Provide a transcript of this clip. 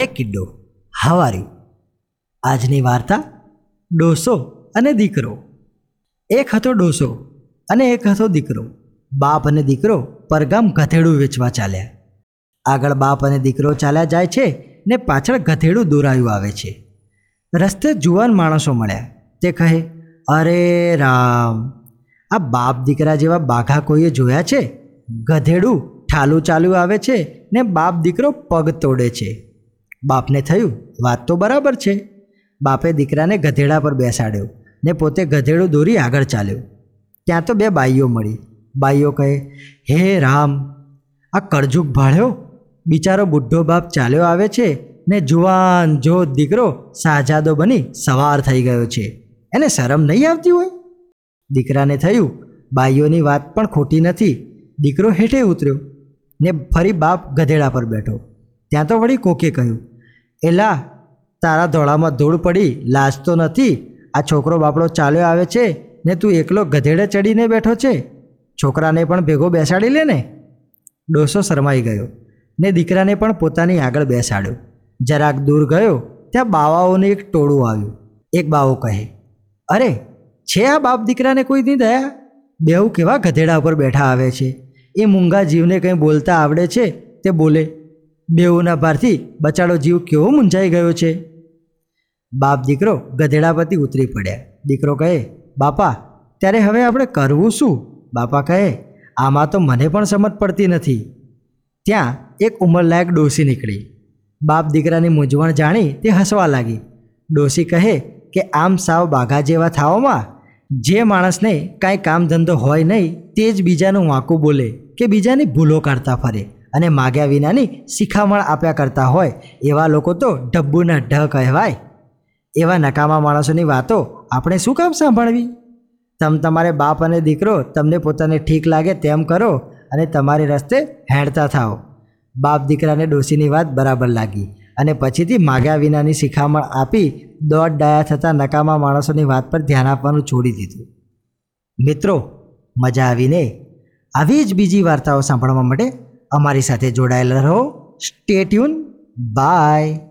હે કિડ્ડો, હવારી, આજની વાર્તા, ડોસો અને દીકરો. એક હતો ડોસો અને એક હતો દીકરો. બાપ અને દીકરો પરગામ ગધેડું વેચવા ચાલ્યા. આગળ બાપ અને દીકરો ચાલ્યા જાય છે ને પાછળ ગધેડું દોરાયું આવે છે. રસ્તે જુવાન માણસો મળ્યા. તે કહે, અરે રામ, આ બાપ દીકરા જેવા બાઘા કોઈએ જોયા છે? ગધેડું ઠાલું ચાલ્યું આવે છે ને બાપ દીકરો પગ તોડે છે. બાપને થયું, વાત તો બરાબર છે. બાપે દીકરાને ગધેડા પર બેસાડ્યો ને પોતે ગધેડું દોરી આગળ ચાલ્યો. ત્યાં તો બે બાઈઓ મળી. બાઈઓ કહે, હે રામ, આ કરજુક ભાળ્યો બિચારો બુઢો બાપ ચાલ્યો આવે છે ને જુવાન જો દીકરો શાહજાદો બની સવાર થઈ ગયો છે. એને શરમ નહીં આવતી હોય? દીકરાને થયું, બાઈઓની વાત પણ ખોટી નથી. દીકરો હેઠે ઉતર્યો ને ફરી બાપ ગધેડા પર બેઠો. ત્યાં તો વળી કોકે કહ્યું એલા, તારા ધોળામાં ધૂળ પડી લાજ તો નથી. આ છોકરો બાપડો ચાલ્યો આવે છે ને તું એકલો ગધેડે ચડીને બેઠો છે? છોકરાને પણ ભેગો બેસાડી લે ને? ડોસો શરમાઈ ગયો ને દીકરાને પણ પોતાની આગળ બેસાડ્યો. જરાક દૂર ગયો, ત્યાં બાવાઓનું એક ટોળું આવ્યું. એક બાવો કહે, અરે, છે આ બાપ દીકરાને કોઈ નહીં દયા? બેઉ કેવા ગધેડા ઉપર બેઠા આવે છે? એ મૂંગા જીવને કંઈ બોલતા આવડે છે? તે બોલે બેઉના ભારથી બચાડો જીવ કેવો મૂંઝાઈ ગયો છે. બાપ દીકરો ગધેડા પરથી ઉતરી પડ્યા. દીકરો કહે, બાપા, ત્યારે હવે આપણે કરવું શું? બાપા કહે, આમાં તો મને પણ સમજ પડતી નથી. ત્યાં એક ઉંમરલાયક ડોસી નીકળી. બાપ દીકરાની મૂંઝવણ જાણી તે હસવા લાગી. ડોસી કહે કે, આમ સાવ બાઘા જેવા થાઓમાં જે માણસને કાંઈ કામ ધંધો હોય નહીં, તે જ બીજાનું વાંકું બોલે કે બીજાની ભૂલો કાઢતા ફરે. અને માગ્યા વિનાની શિખામણ આપ્યા કરતા હોય, એવા લોકો તો ડબ્બુના ઢ કહેવાય. એવા નકામા માણસોની વાતો આપણે શું કામ સાંભળવી? તમ તમારે બાપ અને દીકરો તમને પોતાને ઠીક લાગે તેમ કરો અને તમારી રસ્તે હેડતા થાઓ. બાપ દીકરાને ડોસીની વાત બરાબર લાગી અને પછીથી માગ્યા વિનાની શિખામણ આપી દોઢ ડાયા થતા નકામા માણસોની વાત પર ધ્યાન આપવાનું છોડી દીધું. મિત્રો, મજા આવીને આવી જ બીજી વાર્તાઓ સાંભળવા માટે અમારી સાથે જોડાયેલા રહો. Stay tune by